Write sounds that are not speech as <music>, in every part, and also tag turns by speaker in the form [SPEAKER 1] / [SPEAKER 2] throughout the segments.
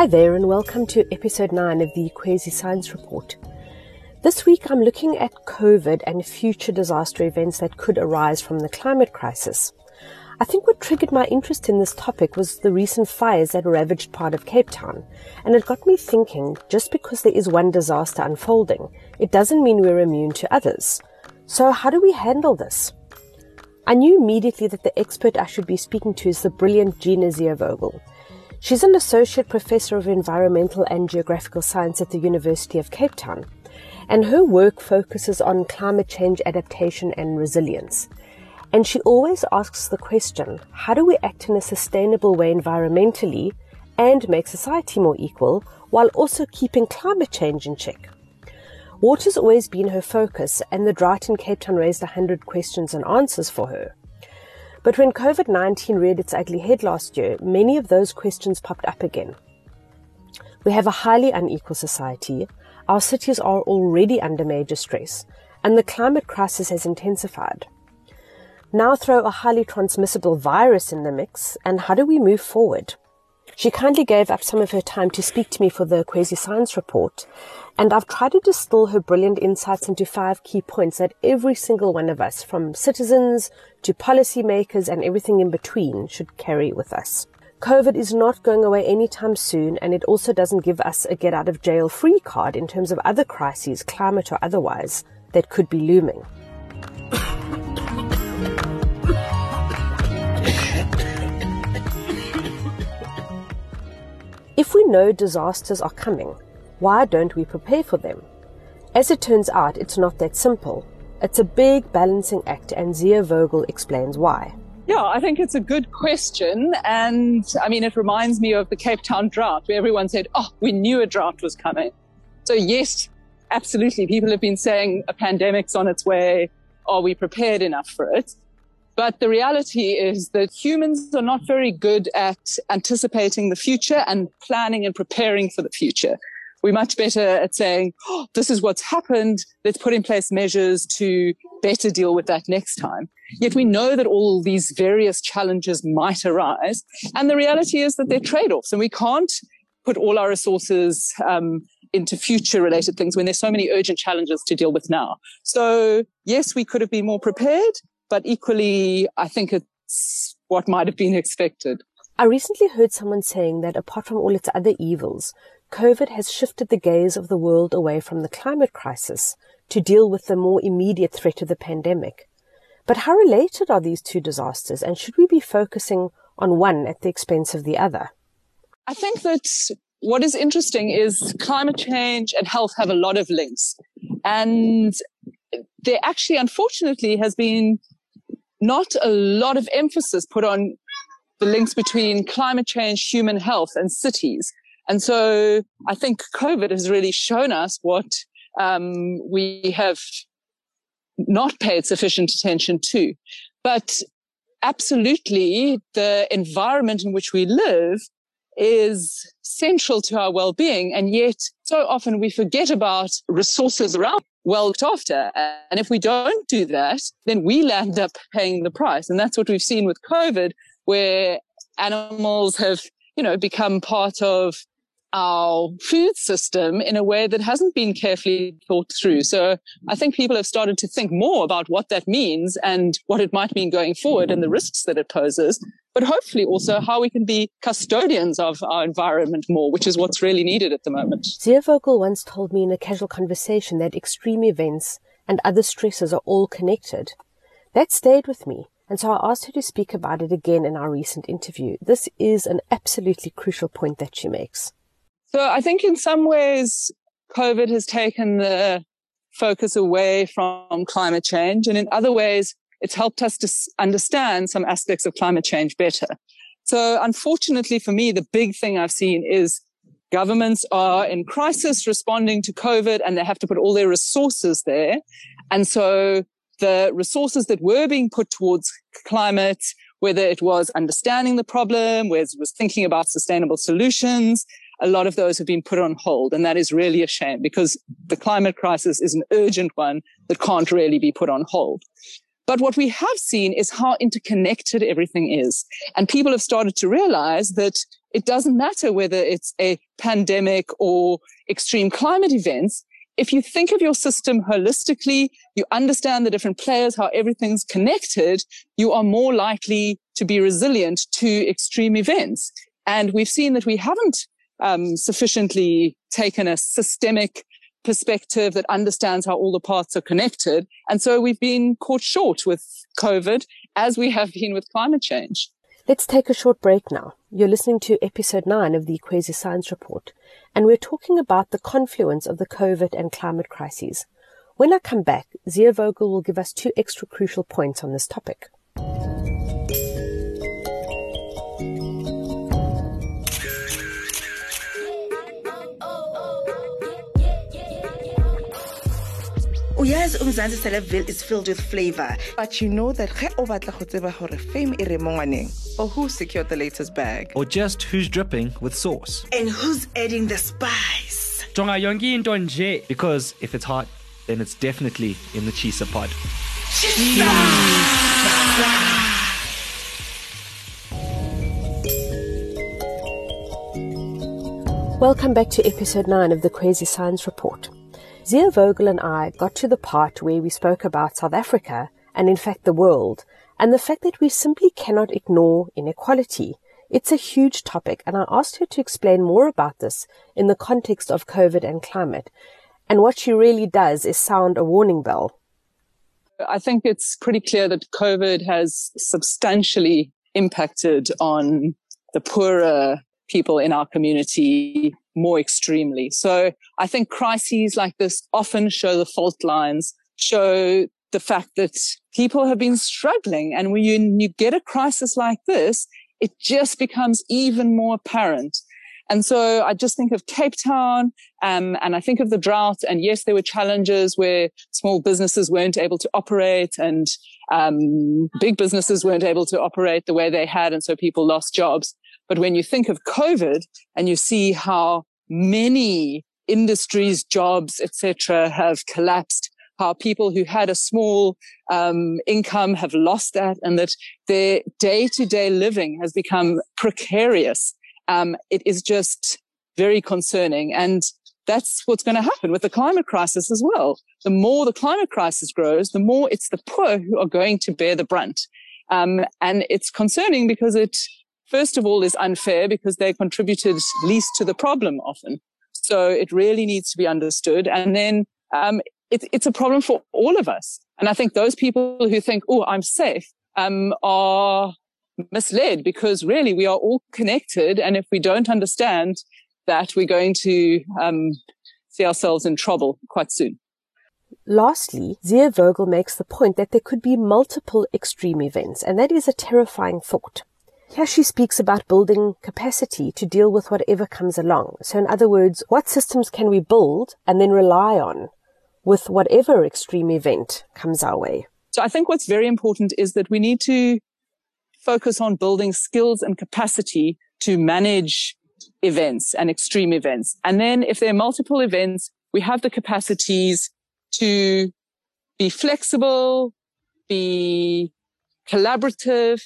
[SPEAKER 1] Hi there, and welcome to episode 9 of the Kwezi Science Report. This week I'm looking at COVID and future disaster events that could arise from the climate crisis. I think what triggered my interest in this topic was the recent fires that ravaged part of Cape Town. And it got me thinking just because there is one disaster unfolding, it doesn't mean we're immune to others. So, how do we handle this? I knew immediately that the expert I should be speaking to is the brilliant Gina Ziervogel. She's an associate professor of environmental and geographical science at the University of Cape Town, and her work focuses on climate change adaptation and resilience. And she always asks the question how do we act in a sustainable way environmentally and make society more equal while also keeping climate change in check? Water's always been her focus, and the drought in Cape Town raised 100 questions and answers for her. But when COVID 19 reared its ugly head last year, many of those questions popped up again. We have a highly unequal society, our cities are already under major stress, and the climate crisis has intensified. Now throw a highly transmissible virus in the mix, and how do we move forward? She kindly gave up some of her time to speak to me for the Kwezi Science Report, and I've tried to distill her brilliant insights into five key points that every single one of us, from citizens to policymakers and everything in between, should carry with us. COVID is not going away anytime soon, and it also doesn't give us a get out of jail free card in terms of other crises, climate or otherwise, that could be looming. <coughs> If we know disasters are coming, why don't we prepare for them? As it turns out, it's not that simple. It's a big balancing act, and Ziervogel explains why.
[SPEAKER 2] Yeah, I think it's a good question. And I mean, it reminds me of the Cape Town drought, where everyone said, oh, we knew a drought was coming. So, yes, absolutely. People have been saying a pandemic's on its way. Are we prepared enough for it? But the reality is that humans are not very good at anticipating the future and planning and preparing for the future. We're much better at saying, oh, this is what's happened. Let's put in place measures to better deal with that next time. Yet we know that all these various challenges might arise. And the reality is that they're trade-offs and we can't put all our resources um, into future related things when there's so many urgent challenges to deal with now. So yes, we could have been more prepared, but equally, I think it's what might have been expected.
[SPEAKER 1] I recently heard someone saying that apart from all its other evils, COVID has shifted the gaze of the world away from the climate crisis to deal with the more immediate threat of the pandemic. But how related are these two disasters, and should we be focusing on one at the expense of the other?
[SPEAKER 2] I think that what is interesting is climate change and health have a lot of links. And there actually, unfortunately, has been not a lot of emphasis put on the links between climate change, human health, and cities. And so I think COVID has really shown us what um, we have not paid sufficient attention to. But absolutely, the environment in which we live is central to our well-being. And yet so often we forget about resources around well looked after. And if we don't do that, then we'll end up paying the price. And that's what we've seen with COVID, where animals have, you know, become part of our food system in a way that hasn't been carefully thought through. So I think people have started to think more about what that means and what it might mean going forward and the risks that it poses, but hopefully also how we can be custodians of our environment more, which is what's really needed at the moment.
[SPEAKER 1] Ziervogel once told me in a casual conversation that extreme events and other stresses are all connected. That stayed with me. And so I asked her to speak about it again in our recent interview. This is an absolutely crucial point that she makes.
[SPEAKER 2] So I think in some ways, COVID has taken the focus away from climate change. And in other ways, it's helped us to understand some aspects of climate change better. So unfortunately for me, the big thing I've seen is governments are in crisis responding to COVID and they have to put all their resources there. And so the resources that were being put towards climate, whether it was understanding the problem, whether it was thinking about sustainable solutions, a lot of those have been put on hold. And that is really a shame because the climate crisis is an urgent one that can't really be put on hold. But what we have seen is how interconnected everything is. And people have started to realize that it doesn't matter whether it's a pandemic or extreme climate events. If you think of your system holistically, you understand the different players, how everything's connected, you are more likely to be resilient to extreme events. And we've seen that we haven't um, sufficiently taken a systemic perspective that understands how all the parts are connected. And so we've been caught short with COVID as we have been with climate change.
[SPEAKER 1] Let's take a short break now. You're listening to episode 9 of the Kwezi Science Report, and we're talking about the confluence of the COVID and climate crises. When I come back, Ziervogel will give us two extra crucial points on this topic.
[SPEAKER 3] Uyazi umzansi celebville is filled with flavor. But you know that ge o batla go tseba gore fame re mo ngwaneng or who secured the latest bag?
[SPEAKER 4] Or just who's dripping with sauce?
[SPEAKER 3] And who's adding the spice?
[SPEAKER 4] Jonga yonke into nje. Because if it's hot then it's definitely in the chisa pod
[SPEAKER 1] Welcome back to episode 9 of the Kwezi Science Report. Ziervogel and I got to the part where we spoke about South Africa and in fact the world and the fact that we simply cannot ignore inequality. It's a huge topic and I asked her to explain more about this in the context of COVID and climate. And what she really does is sound a warning bell.
[SPEAKER 2] I think it's pretty clear that COVID has substantially impacted on the poorer people in our community more extremely. So I think crises like this often show the fault lines, show the fact that people have been struggling. And when you, you get a crisis like this, it just becomes even more apparent. And so I just think of Cape Town, um, and I think of the drought. And yes, there were challenges where small businesses weren't able to operate and um, big businesses weren't able to operate the way they had. And so people lost jobs. But when you think of COVID and you see how many industries, jobs, etc., have collapsed, how people who had a small um, income have lost that, and that their day-to-day living has become precarious. Um, it is just very concerning, and that's what's going to happen with the climate crisis as well. The more the climate crisis grows, the more it's the poor who are going to bear the brunt. Um, and it's concerning because it first of all, is unfair because they contributed least to the problem often. So it really needs to be understood. And then um, it, it's a problem for all of us. And I think those people who think, oh, I'm safe, um, are misled because really we are all connected. And if we don't understand that, we're going to um, see ourselves in trouble quite soon.
[SPEAKER 1] Lastly, Ziervogel makes the point that there could be multiple extreme events, and that is a terrifying thought. Here she speaks about building capacity to deal with whatever comes along. So in other words, what systems can we build and then rely on with whatever extreme event comes our way?
[SPEAKER 2] So I think what's very important is that we need to focus on building skills and capacity to manage events and extreme events. And then if there are multiple events, we have the capacities to be flexible, be collaborative,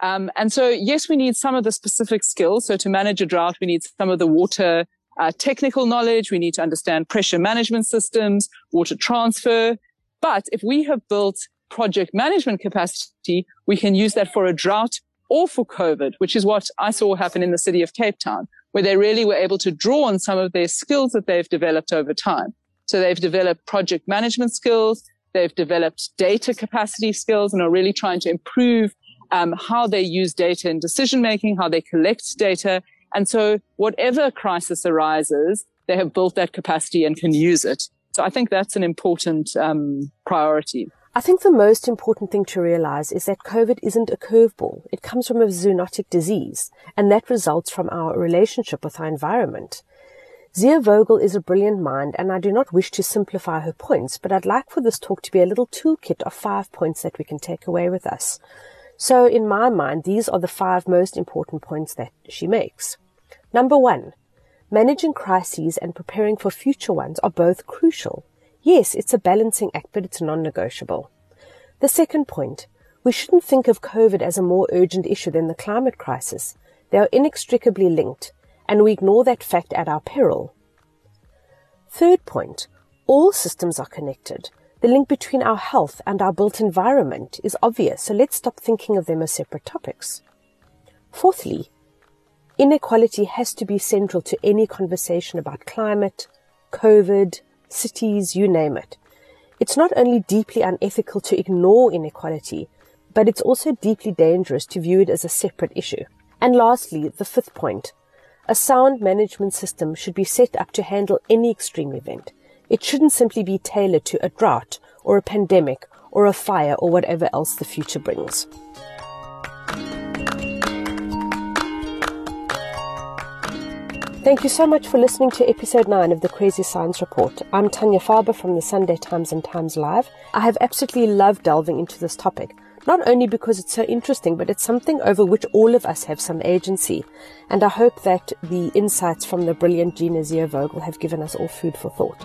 [SPEAKER 2] um, and so, yes, we need some of the specific skills. So to manage a drought, we need some of the water uh, technical knowledge. We need to understand pressure management systems, water transfer. But if we have built project management capacity, we can use that for a drought or for COVID, which is what I saw happen in the city of Cape Town, where they really were able to draw on some of their skills that they've developed over time. So they've developed project management skills. They've developed data capacity skills and are really trying to improve um, how they use data in decision making, how they collect data. And so whatever crisis arises, they have built that capacity and can use it. So I think that's an important um, priority.
[SPEAKER 1] I think the most important thing to realize is that COVID isn't a curveball. It comes from a zoonotic disease, and that results from our relationship with our environment. Ziervogel is a brilliant mind, and I do not wish to simplify her points, but I'd like for this talk to be a little toolkit of five points that we can take away with us. So in my mind, these are the five most important points that she makes. Number one, managing crises and preparing for future ones are both crucial. Yes, it's a balancing act, but it's non-negotiable. The second point, we shouldn't think of COVID as a more urgent issue than the climate crisis. They are inextricably linked, and we ignore that fact at our peril. Third point, all systems are connected. The link between our health and our built environment is obvious, so let's stop thinking of them as separate topics. Fourthly, inequality has to be central to any conversation about climate, COVID, cities, you name it. It's not only deeply unethical to ignore inequality, but it's also deeply dangerous to view it as a separate issue. And lastly, the fifth point. A sound management system should be set up to handle any extreme event. It shouldn't simply be tailored to a drought or a pandemic or a fire or whatever else the future brings. Thank you so much for listening to episode 9 of the Kwezi Science Report. I'm Tanya Farber from the Sunday Times and Times Live. I have absolutely loved delving into this topic, not only because it's so interesting, but it's something over which all of us have some agency. And I hope that the insights from the brilliant Gina Ziervogel have given us all food for thought.